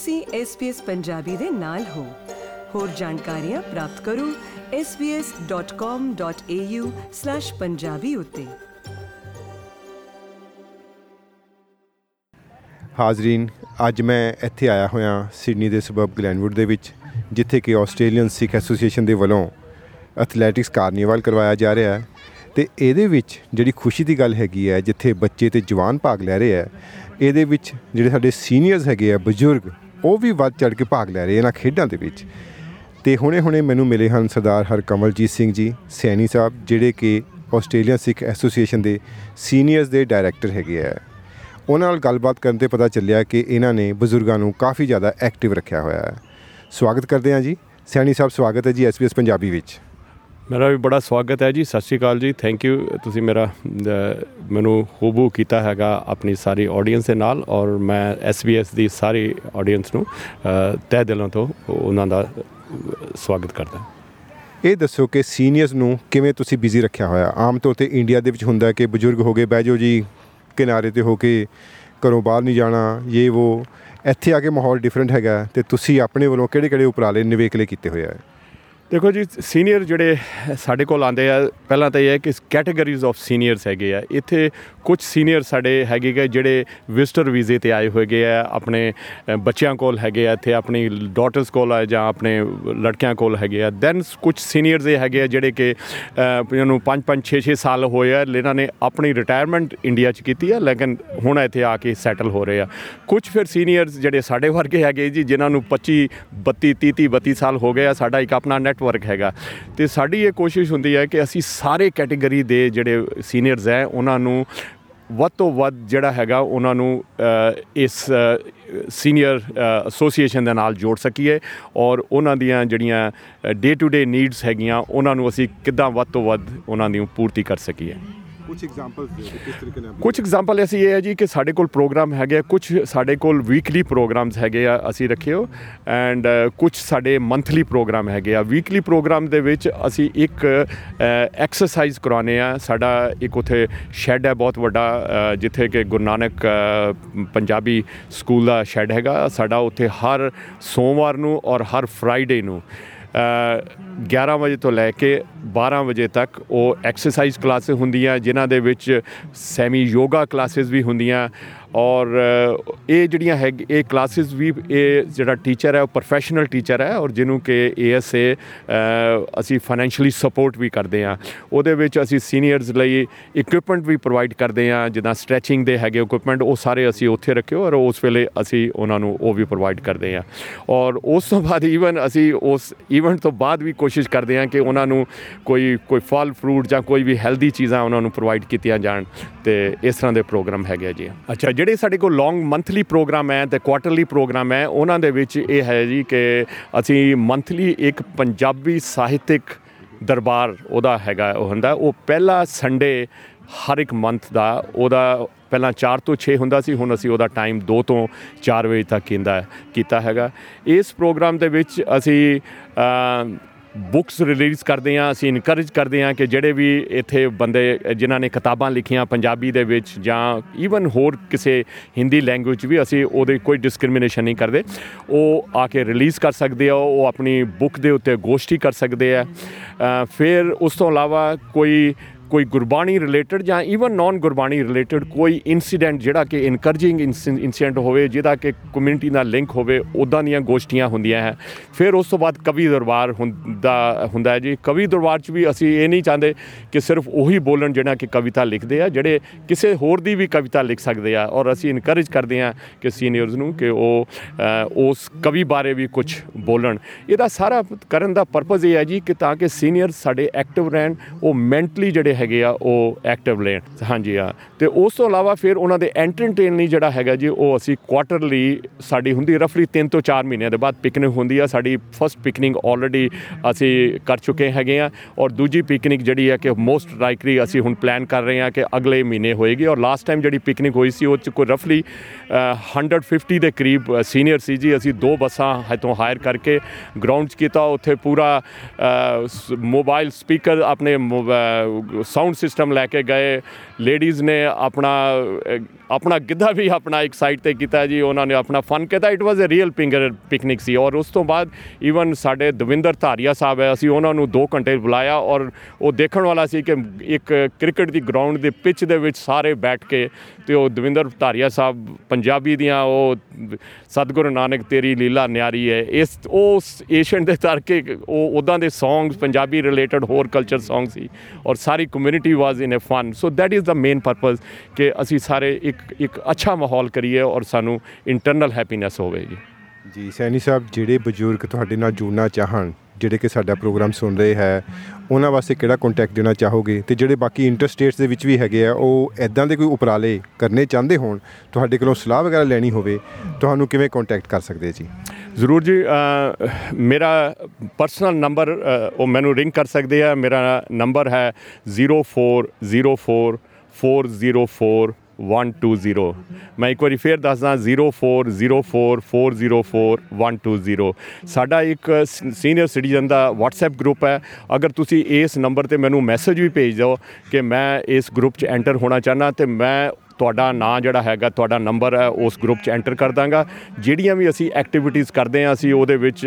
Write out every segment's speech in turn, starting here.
ਤੁਸੀਂ SBS ਪੰਜਾਬੀ ਦੇ ਨਾਲ ਹੋ। ਹੋਰ ਜਾਣਕਾਰੀਆਂ ਪ੍ਰਾਪਤ ਕਰੋ svs.com.au/punjabi ਉਤੇ। ਹਾਜ਼ਰੀਨ, ਅੱਜ ਮੈਂ ਇੱਥੇ ਆਇਆ ਹੋਇਆ ਸਿਡਨੀ ਦੇ ਸਬਬ ਗਲੈਨਵੁੱਡ ਦੇ ਵਿੱਚ, ਜਿੱਥੇ ਕਿ ਆਸਟ੍ਰੇਲੀਅਨ ਸਿੱਖ ਐਸੋਸੀਏਸ਼ਨ ਦੇ ਵੱਲੋਂ ਐਥਲੈਟਿਕਸ ਕਾਰਨੀਵਲ ਕਰਵਾਇਆ ਜਾ ਰਿਹਾ ਹੈ। ਤੇ ਇਹਦੇ ਵਿੱਚ ਜਿਹੜੀ ਖੁਸ਼ੀ ਦੀ ਗੱਲ ਹੈਗੀ ਹੈ, ਜਿੱਥੇ ਬੱਚੇ ਤੇ ਜਵਾਨ ਭਾਗ ਲੈ ਰਹੇ ਹੈ, ਇਹਦੇ ਵਿੱਚ ਜਿਹੜੇ ਸਾਡੇ ਸੀਨੀਅਰਸ ਹੈਗੇ ਆ ਬਜ਼ੁਰਗ ਉਹ ਵੀ ਵੱਧ ਚੜ ਕੇ ਭਾਗ ਲੈ ਰਹੇ ਇਹਨਾਂ ਖੇਡਾਂ ਦੇ ਵਿੱਚ। ਤੇ ਹੁਣੇ-ਹੁਣੇ ਮੈਨੂੰ ਮਿਲੇ ਹਨ ਸਰਦਾਰ ਹਰਕਮਲਜੀਤ ਸਿੰਘ ਜੀ, ਸੈਣੀ ਸਾਹਿਬ, ਜਿਹੜੇ ਕਿ ਆਸਟ੍ਰੇਲੀਅਨ ਸਿੱਖ ਐਸੋਸੀਏਸ਼ਨ ਦੇ ਸੀਨੀਅਰਸ ਦੇ ਡਾਇਰੈਕਟਰ ਹੈਗੇ ਆ। ਉਹਨਾਂ ਨਾਲ ਗੱਲਬਾਤ ਕਰਨ ਤੇ ਪਤਾ ਚੱਲਿਆ ਕਿ ਇਹਨਾਂ ਨੇ ਬਜ਼ੁਰਗਾਂ ਨੂੰ ਕਾਫੀ ਜ਼ਿਆਦਾ ਐਕਟਿਵ ਰੱਖਿਆ ਹੋਇਆ ਹੈ। ਸਵਾਗਤ ਕਰਦੇ ਹਾਂ ਜੀ। ਸੈਣੀ ਸਾਹਿਬ, ਸਵਾਗਤ ਹੈ ਜੀ ਐਸਪੀਐਸ ਪੰਜਾਬੀ ਵਿੱਚ। ਮੇਰਾ ਵੀ ਬੜਾ ਸਵਾਗਤ ਹੈ ਜੀ। ਸਤਿ ਸ਼੍ਰੀ ਅਕਾਲ ਜੀ। ਥੈਂਕ ਯੂ ਤੁਸੀਂ ਮੇਰਾ ਮੈਨੂੰ ਖੂਬੂ ਕੀਤਾ ਹੈਗਾ ਆਪਣੀ ਸਾਰੀ ਆਡੀਅנס ਦੇ ਨਾਲ ਔਰ ਮੈਂ SBS ਦੀ ਸਾਰੀ ਆਡੀਅנס ਨੂੰ ਤਹਿ ਦਿਲੋਂ ਤੋਂ ਉਹਨਾਂ ਦਾ ਸਵਾਗਤ ਕਰਦਾ ਇਹ ਦੱਸੋ ਕਿ ਸੀਨੀਅਰਸ ਨੂੰ ਕਿਵੇਂ ਤੁਸੀਂ ਬਿਜ਼ੀ ਰੱਖਿਆ ਹੋਇਆ? ਆਮ ਤੌਰ ਤੇ ਇੰਡੀਆ ਦੇ ਵਿੱਚ ਹੁੰਦਾ ਕਿ ਬਜ਼ੁਰਗ ਹੋ ਗਏ, ਬਹਿ ਜਾਓ ਜੀ, ਕਿਨਾਰੇ ਤੇ ਹੋ ਕੇ ਘਰੋਂ ਬਾਹਰ ਨਹੀਂ ਜਾਣਾ ਇਹ ਉਹ ਇੱਥੇ ਆ ਕੇ ਮਾਹੌਲ ਡਿਫਰੈਂਟ ਹੈਗਾ ਤੇ ਤੁਸੀਂ ਆਪਣੇ ਵੱਲੋਂ ਕਿਹੜੇ-ਕਿਹੜੇ ਉਪਰਾਲੇ ਨਿਵੇਕਲੇ ਕੀਤੇ ਹੋਏ ਆ? ਦੇਖੋ ਜੀ ਸੀਨੀਅਰ ਜਿਹੜੇ ਸਾਡੇ ਕੋਲ ਆਉਂਦੇ ਆ ਪਹਿਲਾਂ ਤਾਂ ਇਹ ਹੈ ਕਿ ਕੈਟਾਗਰੀਜ਼ ਆਫ ਸੀਨੀਅਰਸ ਹੈਗੇ ਆ। ਇੱਥੇ ਕੁਝ ਸੀਨੀਅਰ ਸਾਡੇ ਹੈਗੇ ਗੇ ਜਿਹੜੇ ਵਿਜ਼ਟਰ ਵੀਜ਼ੇ ਤੇ ਆਏ ਹੋਏਗੇ ਆ ਆਪਣੇ ਅ, ਬੱਚਿਆਂ ਕੋਲ ਹੈਗੇ ਆ ਇੱਥੇ ਆਪਣੀ ਡਾਟਰਸ ਕੋਲ ਆ ਜਾਂ ਆਪਣੇ ਲੜਕਿਆਂ ਕੋਲ ਹੈਗੇ ਆ। ਦੈਨ ਕੁਝ ਸੀਨੀਅਰਸ ਇਹ ਹੈਗੇ ਆ ਜਿਹੜੇ ਕਿ ਅ, ਇਹਨਾਂ ਨੂੰ 5 5 6 6 ਸਾਲ ਹੋਏ ਆ ਇਹਨਾਂ ਨੇ ਆਪਣੀ ਰਿਟਾਇਰਮੈਂਟ ਇੰਡੀਆ 'ਚ ਕੀਤੀ ਆ ਲੇਕਿਨ ਹੁਣ ਇੱਥੇ ਆ ਕੇ ਸੈਟਲ ਹੋ ਰਹੇ ਆ। ਕੁਝ ਫਿਰ ਸੀਨੀਅਰਸ ਜਿਹੜੇ ਸਾਡੇ ਵਰਗੇ ਹੈਗੇ ਜੀ ਜਿਨ੍ਹਾਂ ਨੂੰ 25 32 30 32 ਸਾਲ ਹੋ ਗਏ ਆ ਸਾਡਾ ਇੱਕ ਆਪਣਾ ਨੈਟਵਰਕ ਹੈਗਾ। ਤੇ ਸਾਡੀ ਇਹ ਕੋਸ਼ਿਸ਼ ਹੁੰਦੀ ਹੈ ਕਿ ਅਸੀਂ ਸਾਰੇ ਕੈਟਾਗਰੀ ਦੇ ਜਿਹੜੇ ਸੀਨੀਅਰਸ ਹੈ ਉਹਨਾਂ ਨੂੰ ਵੱਧ ਤੋਂ ਵੱਧ ਜਿਹੜਾ ਹੈਗਾ ਉਹਨਾਂ ਨੂੰ ਅ, ਇਸ ਸੀਨੀਅਰ ਐਸੋਸੀਏਸ਼ਨ ਦੇ ਨਾਲ ਜੋੜ ਸਕੀਏ ਔਰ ਉਹਨਾਂ ਦੀਆਂ ਜਿਹੜੀਆਂ ਡੇ ਟੂ ਡੇ ਨੀਡਸ ਹੈਗੀਆਂ ਉਹਨਾਂ ਨੂੰ ਅਸੀਂ ਕਿੱਦਾਂ ਵੱਧ ਤੋਂ ਵੱਧ ਉਹਨਾਂ ਦੀ ਪੂਰਤੀ ਕਰ ਸਕੀਏ। ਕੁਝ ਐਗਜ਼ਾਮਪਲਸ ਦੇ ਕਿਸ ਤਰੀਕੇ ਨਾਲ ਕੁਝ ਐਗਜ਼ਾਮਪਲ ਅਸੀਂ ਇਹ ਹੈ ਜੀ ਕਿ ਸਾਡੇ ਕੋਲ ਪ੍ਰੋਗਰਾਮ ਹੈਗੇ ਆ ਕੁਝ ਸਾਡੇ ਕੋਲ ਵੀਕਲੀ ਪ੍ਰੋਗਰਾਮਸ ਹੈਗੇ ਆ ਅਸੀਂ ਰੱਖੇ ਹੋ ਐਂਡ ਕੁਝ ਸਾਡੇ ਮੰਥਲੀ ਪ੍ਰੋਗਰਾਮ ਹੈਗੇ ਆ। ਵੀਕਲੀ ਪ੍ਰੋਗਰਾਮ ਦੇ ਵਿੱਚ ਅਸੀਂ ਇੱਕ ਐਕਸਰਸਾਈਜ਼ ਕਰਾਉਨੇ ਆ। ਸਾਡਾ ਇੱਕ ਉਥੇ ਸ਼ੈੱਡ ਹੈ ਬਹੁਤ ਵੱਡਾ ਅ, ਜਿੱਥੇ ਕਿ ਗੁਰੂ ਨਾਨਕ ਅ, ਪੰਜਾਬੀ ਸਕੂਲ ਦਾ ਸ਼ੈੱਡ ਹੈਗਾ। ਸਾਡਾ ਉੱਥੇ ਹਰ ਸੋਮਵਾਰ ਨੂੰ ਔਰ ਹਰ ਫਰਾਈਡੇ ਨੂੰ ਅ, 11 ਵਜੇ ਤੋਂ ਲੈ ਕੇ 12 ਵਜੇ ਤੱਕ ਉਹ ਐਕਸਰਸਾਈਜ਼ ਕਲਾਸਿਸ ਹੁੰਦੀਆਂ ਜਿਨ੍ਹਾਂ ਦੇ ਵਿੱਚ ਸੈਮੀ ਯੋਗਾ ਕਲਾਸਿਸ ਵੀ ਹੁੰਦੀਆਂ। ਔਰ ਅ, ਇਹ ਜਿਹੜੀਆਂ ਹੈ ਇਹ ਕਲਾਸਿਸ ਵੀ ਇਹ ਜਿਹੜਾ ਟੀਚਰ ਹੈ ਉਹ ਪ੍ਰੋਫੈਸ਼ਨਲ ਟੀਚਰ ਹੈ ਔਰ ਜਿਹਨੂੰ ਕਿ ਏਐਸਏ ਅਸੀਂ ਫਾਈਨੈਂਸ਼ੀਅਲੀ ਸਪੋਰਟ ਵੀ ਕਰਦੇ ਹਾਂ। ਉਹਦੇ ਵਿੱਚ ਅਸੀਂ ਸੀਨੀਅਰਸ ਲਈ ਇਕਵਿਪਮੈਂਟ ਵੀ ਪ੍ਰੋਵਾਈਡ ਕਰਦੇ ਹਾਂ ਜਿੱਦਾਂ ਸਟ੍ਰੈਚਿੰਗ ਦੇ ਹੈਗੇ ਇਕਵਿਪਮੈਂਟ ਉਹ ਸਾਰੇ ਅਸੀਂ ਉੱਥੇ ਰੱਖੇ ਔਰ ਉਸ ਵੇਲੇ ਅਸੀਂ ਉਹਨਾਂ ਨੂੰ ਉਹ ਵੀ ਪ੍ਰੋਵਾਈਡ ਕਰਦੇ ਹਾਂ। ਔਰ ਉਸ ਤੋਂ ਬਾਅਦ ਈਵਨ ਅਸੀਂ ਉਸ ਇਵੈਂਟ ਤੋਂ ਬਾਅਦ ਵੀ ਕੋਸ਼ਿਸ਼ ਕਰਦੇ ਹਾਂ ਕਿ ਉਹਨਾਂ ਨੂੰ ਕੋਈ ਕੋਈ ਫਲ ਫਰੂਟ ਜਾਂ ਕੋਈ ਵੀ ਹੈਲਦੀ ਚੀਜ਼ਾਂ ਉਹਨਾਂ ਨੂੰ ਪ੍ਰੋਵਾਈਡ ਕੀਤੀਆਂ ਜਾਣ ਤੇ ਇਸ ਤਰ੍ਹਾਂ ਦੇ ਪ੍ਰੋਗਰਾਮ ਹੈਗੇ ਆ ਜੀ। ਅੱਛਾ ਜਿਹੜੇ ਸਾਡੇ ਕੋਲ ਲੌਂਗ ਮੰਥਲੀ ਪ੍ਰੋਗਰਾਮ ਹੈ ਤੇ ਕੁਆਟਰਲੀ ਪ੍ਰੋਗਰਾਮ ਹੈ ਉਹਨਾਂ ਦੇ ਵਿੱਚ ਇਹ ਹੈ ਜੀ ਕਿ ਅਸੀਂ ਮੰਥਲੀ ਇੱਕ ਪੰਜਾਬੀ ਸਾਹਿਤਿਕ ਦਰਬਾਰ ਉਹਦਾ ਹੈਗਾ ਉਹ ਹੁੰਦਾ ਉਹ ਪਹਿਲਾ ਸੰਡੇ ਹਰ ਇੱਕ ਮੰਥ ਦਾ ਉਹਦਾ ਪਹਿਲਾਂ 4 ਤੋਂ 6 ਹੁੰਦਾ ਸੀ ਹੁਣ ਅਸੀਂ ਉਹਦਾ ਟਾਈਮ 2 ਤੋਂ 4 ਵਜੇ ਤੱਕ ਕੀਤਾ ਕੀਤਾ ਹੈਗਾ। ਇਸ ਪ੍ਰੋਗਰਾਮ ਦੇ ਵਿੱਚ ਅਸੀਂ ਅ, ਬੁੱਕਸ ਰਿਲੀਜ਼ ਕਰਦੇ ਹਾਂ ਅਸੀਂ ਇਨਕਰੇਜ ਕਰਦੇ ਹਾਂ ਕਿ ਜਿਹੜੇ ਵੀ ਇੱਥੇ ਬੰਦੇ ਜਿਨ੍ਹਾਂ ਨੇ ਕਿਤਾਬਾਂ ਲਿਖੀਆਂ ਪੰਜਾਬੀ ਦੇ ਵਿੱਚ ਜਾਂ ਈਵਨ ਹੋਰ ਕਿਸੇ ਹਿੰਦੀ ਲੈਂਗੁਏਜ ਵੀ ਅਸੀਂ ਉਹਦੇ ਕੋਈ ਡਿਸਕ੍ਰਿਮੀਨੇਸ਼ਨ ਨਹੀਂ ਕਰਦੇ। ਉਹ ਆ ਕੇ ਰਿਲੀਜ਼ ਕਰ ਸਕਦੇ ਆ ਉਹ ਆਪਣੀ ਬੁੱਕ ਦੇ ਉੱਤੇ ਗੋਸ਼ਟੀ ਕਰ ਸਕਦੇ ਆ। ਅ, ਫਿਰ ਉਸ ਤੋਂ ਇਲਾਵਾ ਕੋਈ ਕੋਈ ਗੁਰਬਾਣੀ ਰਿਲੇਟਡ ਜਾਂ ਈਵਨ ਨਾਨ ਗੁਰਬਾਣੀ ਰਿਲੇਟਡ ਕੋਈ ਇਨਸੀਡੈਂਟ ਜਿਹੜਾ ਕਿ ਇਨਕਰੇਜਿੰਗ ਇਨਸੀਡੈਂਟ ਹੋਵੇ ਜਿਹਦਾ ਕਿ ਕਮਿਊਨਿਟੀ ਨਾਲ ਲਿੰਕ ਹੋਵੇ ਉਦਾਂ ਦੀਆਂ ਗੋਸ਼ਟੀਆਂ ਹੁੰਦੀਆਂ ਹੈ। ਫਿਰ ਉਸ ਤੋਂ ਬਾਅਦ ਕਵੀ ਦਰਬਾਰ ਹੁੰਦਾ ਹੁੰਦਾ ਹੈ ਜੀ। ਕਵੀ ਦਰਬਾਰ 'ਚ ਵੀ ਅਸੀਂ ਇਹ ਨਹੀਂ ਚਾਹੁੰਦੇ ਕਿ ਸਿਰਫ ਉਹੀ ਬੋਲਣ ਜਿਹੜਾ ਕਿ ਕਵਿਤਾ ਲਿਖਦੇ ਆ ਜਿਹੜੇ ਕਿਸੇ ਹੋਰ ਦੀ ਵੀ ਕਵਿਤਾ ਲਿਖ ਸਕਦੇ ਆ। ਔਰ ਅਸੀਂ ਇਨਕਰੇਜ ਕਰਦੇ ਆ ਕਿ ਸੀਨੀਅਰਸ ਨੂੰ ਕਿ ਉਹ ਅ, ਉਸ ਕਵੀ ਬਾਰੇ ਵੀ ਕੁਝ ਬੋਲਣ। ਇਹਦਾ ਸਾਰਾ ਕਰਨ ਦਾ ਪਰਪਸ ਇਹ ਹੈ ਜੀ ਕਿ ਤਾਂ ਕਿ ਸੀਨੀਅਰ ਸਾਡੇ ਐਕਟਿਵ ਰਹਿਣ ਉਹ ਮੈਂਟਲੀ ਜਿਹੜੇ ਹੈਗੇ ਆ, ਉਹ ਐਕਟਿਵ ਲੈਣ ਹਾਂਜੀ ਆ ਤੇ ਉਸ ਤੋਂ ਇਲਾਵਾ ਫਿਰ ਉਹਨਾਂ ਦੇ ਐਂਟਰਟੇਨ ਲਈ ਜਿਹੜਾ ਹੈਗਾ ਜੀ, ਉਹ ਅਸੀਂ ਕੁਆਟਰਲੀ ਸਾਡੀ ਹੁੰਦੀ ਰਫਲੀ 3 ਤੋਂ 4 ਮਹੀਨਿਆਂ ਦੇ ਬਾਅਦ ਪਿਕਨਿਕ ਹੁੰਦੀ ਆ। ਸਾਡੀ ਫਸਟ ਪਿਕਨਿਕ ਆਲਰੇਡੀ ਅਸੀਂ ਕਰ ਚੁੱਕੇ ਹੈਗੇ ਆ। ਔਰ ਦੂਜੀ ਪਿਕਨਿਕ ਜਿਹੜੀ ਹੈ ਕਿ ਮੋਸਟ ਲਾਈਕਲੀ ਅਸੀਂ ਹੁਣ ਪਲਾਨ ਕਰ ਰਹੇ ਹਾਂ ਕਿ ਅਗਲੇ ਮਹੀਨੇ ਹੋਏਗੀ। ਔਰ ਲਾਸਟ ਟਾਈਮ ਜਿਹੜੀ ਪਿਕਨਿਕ ਹੋਈ ਸੀ, ਉਹ ਚ ਕੋਈ ਰਫਲੀ 150 ਦੇ ਕਰੀਬ ਸੀਨੀਅਰ ਸੀ ਜੀ। ਅਸੀਂ ਦੋ ਬੱਸਾਂ ਇੱਥੋਂ ਹਾਇਰ ਕਰਕੇ ਗਰਾਊਂਡ 'ਚ ਕੀਤਾ। ਉੱਥੇ ਪੂਰਾ ਮੋਬਾਈਲ ਸਪੀਕਰ ਆਪਣੇ ਸਾਊਂਡ ਸਿਸਟਮ ਲੈ ਕੇ ਗਏ। ਲੇਡੀਜ਼ ਨੇ ਆਪਣਾ ਆਪਣਾ ਗਿੱਧਾ ਵੀ ਆਪਣਾ ਇੱਕ ਸਾਈਡ ਤੇ ਕੀਤਾ ਜੀ। ਉਹਨਾਂ ਨੇ ਆਪਣਾ ਫਨ ਕੀਤਾ। ਇਟ ਵਾਸ ਅ ਰੀਅਲ ਪਿੰਗਰ ਪਿਕਨਿਕ ਸੀ। ਔਰ ਉਸ ਤੋਂ ਬਾਅਦ ਈਵਨ ਸਾਡੇ ਦਵਿੰਦਰ ਧਾਰੀਆ ਸਾਹਿਬ ਹੈ, ਅਸੀਂ ਉਹਨਾਂ ਨੂੰ 2 ਘੰਟੇ ਬੁਲਾਇਆ ਔਰ ਉਹ ਦੇਖਣ ਵਾਲਾ ਸੀ ਕਿ ਇੱਕ ਕ੍ਰਿਕਟ ਦੀ ਗਰਾਊਂਡ ਦੇ ਪਿੱਚ ਦੇ ਵਿੱਚ ਸਾਰੇ ਬੈਠ ਕੇ ਤੇ ਉਹ ਦਵਿੰਦਰ ਧਾਰੀਆ ਸਾਹਿਬ ਪੰਜਾਬੀ ਦੀਆਂ, ਉਹ ਸਤਿਗੁਰੂ ਨਾਨਕ ਤੇਰੀ ਲੀਲਾ ਨਿਆਰੀ ਹੈ। ਇਸ, ਉਸ ਏਸ਼ੀਅਨ ਦੇ ਤਰਕੇ ਉਹ ਉਦਾਂ ਦੇ ਸੌਂਗਸ ਪੰਜਾਬੀ ਰਿਲੇਟਡ ਹੋਰ ਕਲਚਰ ਸੌਂਗ ਸੀ। ਔਰ ਸਾਰੀ community was in a fun so that is the main purpose ਕਿ ਅਸੀਂ ਸਾਰੇ ਇੱਕ ਇੱਕ ਅੱਛਾ ਮਾਹੌਲ ਕਰੀਏ ਔਰ ਸਾਨੂੰ ਇੰਟਰਨਲ ਹੈਪੀਨੈਸ ਹੋਵੇ ਜੀ ਜੀ ਸੈਣੀ ਸਾਹਿਬ ਜਿਹੜੇ ਬਜ਼ੁਰਗ ਤੁਹਾਡੇ ਨਾਲ ਜੁੜਨਾ ਚਾਹਣ ਜਿਹੜੇ ਕਿ ਸਾਡਾ ਪ੍ਰੋਗਰਾਮ ਸੁਣ ਰਹੇ ਹੈ, ਉਹਨਾਂ ਵਾਸਤੇ ਕਿਹੜਾ ਕੰਟੈਕਟ ਦੇਣਾ ਚਾਹੋਗੇ? ਤੇ ਜਿਹੜੇ ਬਾਕੀ ਇੰਟਰਸਟੇਟਸ ਦੇ ਵਿੱਚ ਵੀ ਹੈਗੇ ਆ, ਉਹ ਐਦਾਂ ਦੇ ਕੋਈ ਉਪਰਾਲੇ ਕਰਨੇ ਚਾਹੁੰਦੇ ਹੋਣ, ਤੁਹਾਡੇ ਕੋਲੋਂ ਸਲਾਹ ਵਗੈਰਾ ਲੈਣੀ ਹੋਵੇ, ਤੁਹਾਨੂੰ ਕਿਵੇਂ ਕੰਟੈਕਟ ਕਰ ਸਕਦੇ ਜੀ? ਜ਼ਰੂਰ ਜੀ ਮੇਰਾ ਪਰਸਨਲ ਨੰਬਰ ਉਹ ਮੈਨੂੰ ਰਿੰਗ ਕਰ ਸਕਦੇ ਆ। ਮੇਰਾ ਨੰਬਰ ਹੈ 0404 404 120 ਮੈਂ ਇੱਕ ਵਾਰੀ ਫੇਰ ਦੱਸਦਾ 0404404120 ਸਾਡਾ ਇੱਕ ਸੀਨੀਅਰ ਸਿਟੀਜ਼ਨ ਦਾ WhatsApp ਗਰੁੱਪ ਹੈ। ਅਗਰ ਤੁਸੀਂ ਇਸ ਨੰਬਰ ਤੇ ਮੈਨੂੰ ਮੈਸੇਜ ਵੀ ਭੇਜ ਦਿਓ ਕਿ ਮੈਂ ਇਸ ਗਰੁੱਪ 'ਚ ਐਂਟਰ ਹੋਣਾ ਚਾਹਨਾ ਤੇ ਮੈਂ ਤੁਹਾਡਾ ਨਾਂ ਜਿਹੜਾ ਹੈਗਾ, ਤੁਹਾਡਾ ਨੰਬਰ ਹੈ, ਉਸ ਗਰੁੱਪ 'ਚ ਐਂਟਰ ਕਰ ਦਾਂਗਾ। ਜਿਹੜੀਆਂ ਵੀ ਅਸੀਂ ਐਕਟੀਵਿਟੀਜ਼ ਕਰਦੇ ਹਾਂ, ਅਸੀਂ ਉਹਦੇ ਵਿੱਚ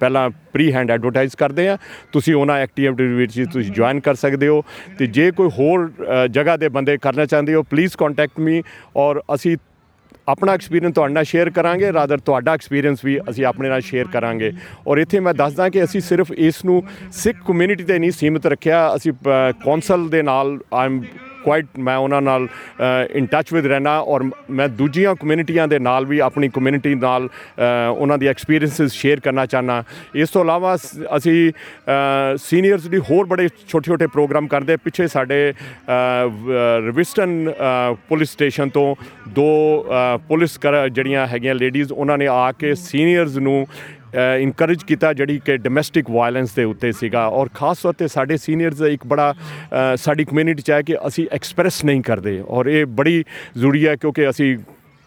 ਪਹਿਲਾਂ ਪ੍ਰੀ ਹੈਂਡ ਐਡਵਰਟਾਈਜ਼ ਕਰਦੇ ਹਾਂ। ਤੁਸੀਂ ਉਹਨਾਂ ਐਕਟੀਵਿਟੀ ਵਿੱਚ ਤੁਸੀਂ ਜੁਆਇਨ ਕਰ ਸਕਦੇ ਹੋ। ਤੇ ਜੇ ਕੋਈ ਹੋਰ ਜਗ੍ਹਾ ਦੇ ਬੰਦੇ ਕਰਨਾ ਚਾਹੁੰਦੇ ਹੋ ਪਲੀਜ਼ ਕੰਟੈਕਟ ਮੀ ਔਰ ਅਸੀਂ ਆਪਣਾ ਐਕਸਪੀਰੀਅੰਸ ਤੁਹਾਡੇ ਨਾਲ ਸ਼ੇਅਰ ਕਰਾਂਗੇ। ਰਾਦਰ ਤੁਹਾਡਾ ਐਕਸਪੀਰੀਅੰਸ ਵੀ ਅਸੀਂ ਆਪਣੇ ਨਾਲ ਸ਼ੇਅਰ ਕਰਾਂਗੇ। ਔਰ ਇੱਥੇ ਮੈਂ ਦੱਸਦਾ ਕਿ ਅਸੀਂ ਸਿਰਫ ਇਸ ਨੂੰ ਸਿੱਖ ਕਮਿਊਨਿਟੀ ਤੇ ਨਹੀਂ ਸੀਮਿਤ ਰੱਖਿਆ। ਅਸੀਂ ਕੌਂਸਲ ਦੇ ਨਾਲ ਆਮ ਕੁਆਇਟ ਮੈਂ ਉਹਨਾਂ ਨਾਲ ਇਨ ਟੱਚ ਵਿਦ ਰਹਿਣਾ ਔਰ ਮੈਂ ਦੂਜੀਆਂ ਕਮਿਊਨਿਟੀਆਂ ਦੇ ਨਾਲ ਵੀ ਆਪਣੀ ਕਮਿਊਨਿਟੀ ਨਾਲ ਉਹਨਾਂ ਦੀ ਐਕਸਪੀਰੀਐਂਸਸ ਸ਼ੇਅਰ ਕਰਨਾ ਚਾਹਨਾ ਇਸ ਤੋਂ ਇਲਾਵਾ ਅਸੀਂ ਸੀਨੀਅਰਸ ਦੀ ਹੋਰ ਬੜੇ ਛੋਟੇ ਛੋਟੇ ਪ੍ਰੋਗਰਾਮ ਕਰਦੇ। ਪਿੱਛੇ ਸਾਡੇ ਰਿਵਿਸਟਨ ਪੁਲਿਸ ਸਟੇਸ਼ਨ ਤੋਂ ਦੋ ਪੁਲਿਸ ਜਿਹੜੀਆਂ ਹੈਗੀਆਂ ਲੇਡੀਜ਼ ਉਹਨਾਂ ਨੇ ਆ ਕੇ ਸੀਨੀਅਰਸ ਨੂੰ ਇਨਕਰੇਜ ਕੀਤਾ ਜਿਹੜੀ ਕਿ ਡੋਮੈਸਟਿਕ ਵਾਇਲੈਂਸ ਦੇ ਉੱਤੇ ਸੀਗਾ। ਔਰ ਖਾਸ ਤੌਰ ਤੇ ਸਾਡੇ ਸੀਨੀਅਰਸ ਇੱਕ ਬੜਾ ਸਾਡੀ ਕਮਿਊਨਿਟੀ ਚ ਹੈ ਕਿ ਅਸੀਂ ਐਕਸਪ੍ਰੈਸ ਨਹੀਂ ਕਰਦੇ। ਔਰ ਇਹ ਬੜੀ ਜ਼ਰੂਰੀ ਹੈ ਕਿਉਂਕਿ ਅਸੀਂ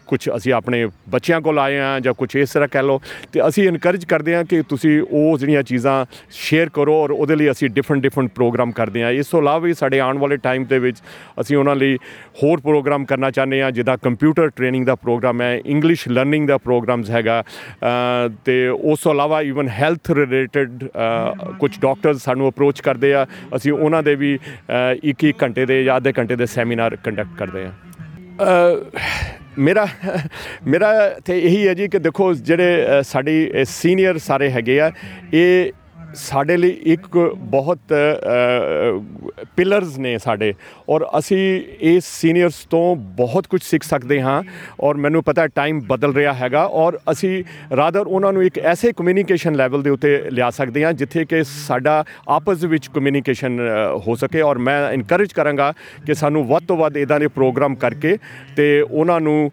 ਕੁਝ ਅਸੀਂ ਆਪਣੇ ਬੱਚਿਆਂ ਕੋਲ ਆਏ ਆ ਜਾਂ ਕੁਝ ਇਸ ਤਰ੍ਹਾਂ ਕਹਿ ਲਓ, ਤੇ ਅਸੀਂ ਇਨਕਰੇਜ ਕਰਦੇ ਆ ਕਿ ਤੁਸੀਂ ਉਹ ਜਿਹੜੀਆਂ ਚੀਜ਼ਾਂ ਸ਼ੇਅਰ ਕਰੋ ਔਰ ਉਹਦੇ ਲਈ ਅਸੀਂ ਡਿਫਰੈਂਟ ਡਿਫਰੈਂਟ ਪ੍ਰੋਗਰਾਮ ਕਰਦੇ ਆ ਇਸ ਤੋਂ ਇਲਾਵਾ ਵੀ ਸਾਡੇ ਆਉਣ ਵਾਲੇ ਟਾਈਮ ਦੇ ਵਿੱਚ ਅਸੀਂ ਉਹਨਾਂ ਲਈ ਹੋਰ ਪ੍ਰੋਗਰਾਮ ਕਰਨਾ ਚਾਹੁੰਦੇ ਆ ਜਿੱਦਾਂ ਕੰਪਿਊਟਰ ਟ੍ਰੇਨਿੰਗ ਦਾ ਪ੍ਰੋਗਰਾਮ ਹੈ ਇੰਗਲਿਸ਼ ਲਰਨਿੰਗ ਦਾ ਪ੍ਰੋਗਰਾਮਸ ਹੈਗਾ ਤੇ ਉਸ ਤੋਂ ਇਲਾਵਾ ਇਵਨ ਹੈਲਥ ਰਿਲੇਟਡ ਕੁਝ ਡਾਕਟਰਸ ਸਾਨੂੰ ਅਪਰੋਚ ਕਰਦੇ ਆ। ਅਸੀਂ ਉਹਨਾਂ ਦੇ ਵੀ ਇੱਕ ਇੱਕ ਘੰਟੇ ਦੇ ਜਾਂ ਅੱਧੇ ਘੰਟੇ ਦੇ ਸੈਮੀਨਾਰ ਕੰਡਕਟ ਕਰਦੇ ਆ ਮੇਰਾ ਮੇਰਾ ਤੇ ਇਹੀ ਹੈ ਜੀ ਕਿ ਦੇਖੋ ਜਿਹੜੇ ਸਾਡੀ ਸੀਨੀਅਰ ਸਾਰੇ ਹੈਗੇ ਆ, ਇਹ ਸਾਡੇ ਲਈ ਇੱਕ ਬਹੁਤ ਪਿਲਰਸ ਨੇ ਸਾਡੇ। ਔਰ ਅਸੀਂ ਇਸ ਸੀਨੀਅਰਸ ਤੋਂ ਬਹੁਤ ਕੁਝ ਸਿੱਖ ਸਕਦੇ ਹਾਂ। ਔਰ ਮੈਨੂੰ ਪਤਾ ਹੈ ਟਾਈਮ ਬਦਲ ਰਿਹਾ ਹੈਗਾ। ਔਰ ਅਸੀਂ ਰਾਦਰ ਉਹਨਾਂ ਨੂੰ ਇੱਕ ਐਸੇ ਕਮਿਊਨੀਕੇਸ਼ਨ ਲੈਵਲ ਦੇ ਉੱਤੇ ਲਿਆ ਸਕਦੇ ਹਾਂ, ਜਿੱਥੇ ਕਿ ਸਾਡਾ ਆਪਸ ਵਿੱਚ ਕਮਿਊਨੀਕੇਸ਼ਨ ਹੋ ਸਕੇ। ਔਰ ਮੈਂ ਇਨਕਰੇਜ ਕਰਾਂਗਾ ਕਿ ਸਾਨੂੰ ਵੱਧ ਤੋਂ ਵੱਧ ਇਦਾਂ ਦੇ ਪ੍ਰੋਗਰਾਮ ਕਰਕੇ ਤੇ ਉਹਨਾਂ ਨੂੰ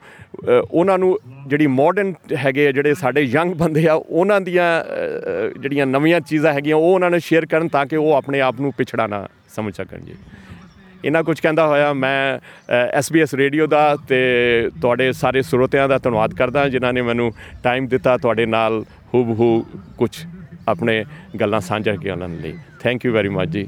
ਉਹਨਾਂ ਨੂੰ ਜਿਹੜੀ ਮਾਡਰਨ ਹੈਗੇ ਆ ਜਿਹੜੇ ਸਾਡੇ ਯੰਗ ਬੰਦੇ ਆ, ਉਹਨਾਂ ਦੀਆਂ ਜਿਹੜੀਆਂ ਨਵੀਆਂ ਚੀਜ਼ਾਂ ਹੈਗੀਆਂ, ਉਹ ਉਹਨਾਂ ਨੂੰ ਸ਼ੇਅਰ ਕਰਨ ਤਾਂ ਕਿ ਉਹ ਆਪਣੇ ਆਪ ਨੂੰ ਪਿਛੜਾ ਨਾ ਸਮਝ ਸਕਣ ਜੀ। ਇਹਨਾਂ ਕੁਝ ਕਹਿੰਦਾ ਹੋਇਆ, ਮੈਂ SBS ਰੇਡੀਓ ਦਾ ਤੇ ਤੁਹਾਡੇ ਸਾਰੇ ਸਰੋਤਿਆਂ ਦਾ ਧੰਨਵਾਦ ਕਰਦਾ, ਜਿਨ੍ਹਾਂ ਨੇ ਮੈਨੂੰ ਟਾਈਮ ਦਿੱਤਾ ਤੁਹਾਡੇ ਨਾਲ ਹੂਬ ਹੂ ਕੁਝ ਆਪਣੇ ਗੱਲਾਂ ਸਾਂਝਾ ਕਰਨ ਲਈ। Thank you very much ji.